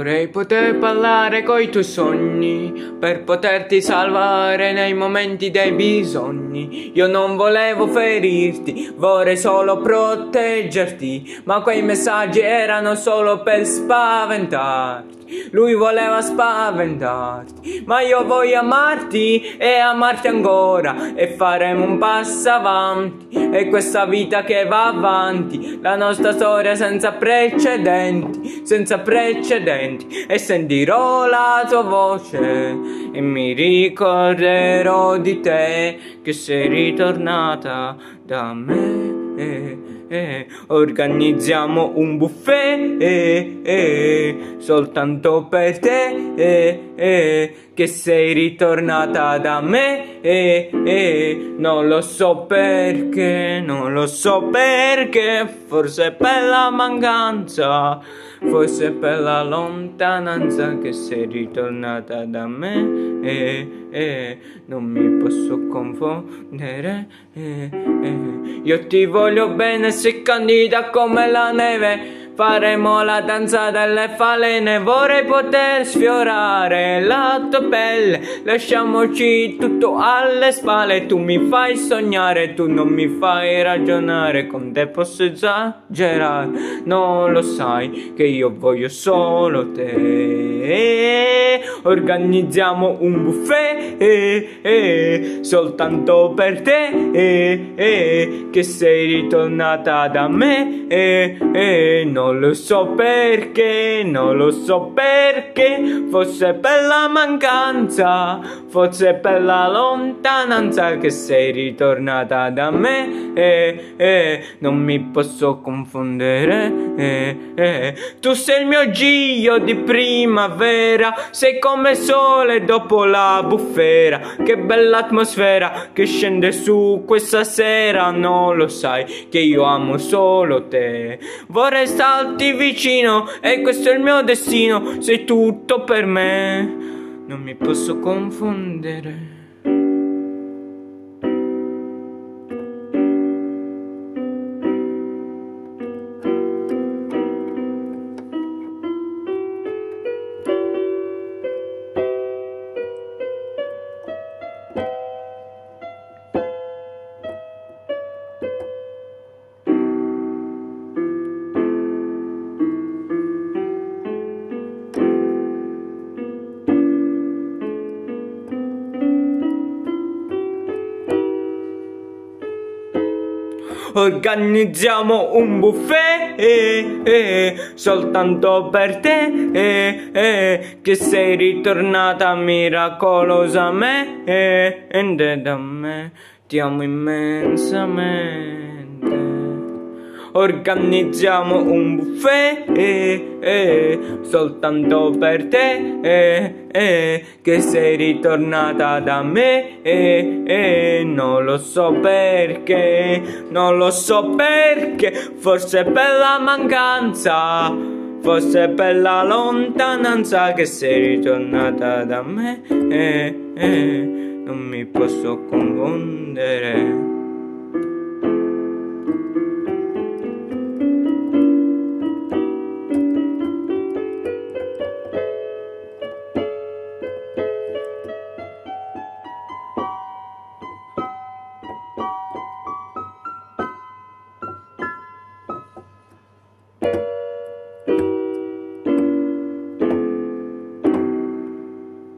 Vorrei poter parlare coi tuoi sogni per poterti salvare nei momenti dei bisogni. Io non volevo ferirti, vorrei solo proteggerti, ma quei messaggi erano solo per spaventarti. Lui voleva spaventarti, ma io voglio amarti e amarti ancora e faremo un passo avanti. E questa vita che va avanti, la nostra storia senza precedenti, senza precedenti. E sentirò la tua voce e mi ricorderò di te che sei ritornata da me. Eh, eh, organizziamo un buffet eh, soltanto per te che sei ritornata da me eh, eh, non lo so perché non lo so perché forse per la mancanza forse per la lontananza che sei ritornata da me eh, eh, non mi posso confondere eh, eh. io ti voglio bene sei candida come la neve Faremo la danza delle falene, vorrei poter sfiorare la tua pelle. Lasciamoci tutto alle spalle, tu mi fai sognare, tu non mi fai ragionare, con te posso esagerare. Non lo sai che io voglio solo te. Organizziamo un buffet eh, eh, soltanto per te, eh, eh che sei ritornata da me. Eh, eh, non lo so perché, non lo so perché, forse per la mancanza, forse per la lontananza che sei ritornata da me, eh, eh, non mi posso confondere, eh, eh. Tu sei il mio giglio di primavera, sei come sole dopo la bufera, che bella atmosfera che scende su questa sera, non lo sai che io amo solo te, vorrei stare starti vicino e questo è il mio destino, sei tutto per me, non mi posso confondere. Organizziamo un buffet eh, eh, soltanto per te eh, eh che sei ritornata miracolosamente eh, da me ti amo immensamente organizziamo un buffet eh, eh, soltanto per te eh, eh, che sei ritornata da me eh, eh, non lo so perché non lo so perché forse per la mancanza forse per la lontananza che sei ritornata da me non mi posso confondere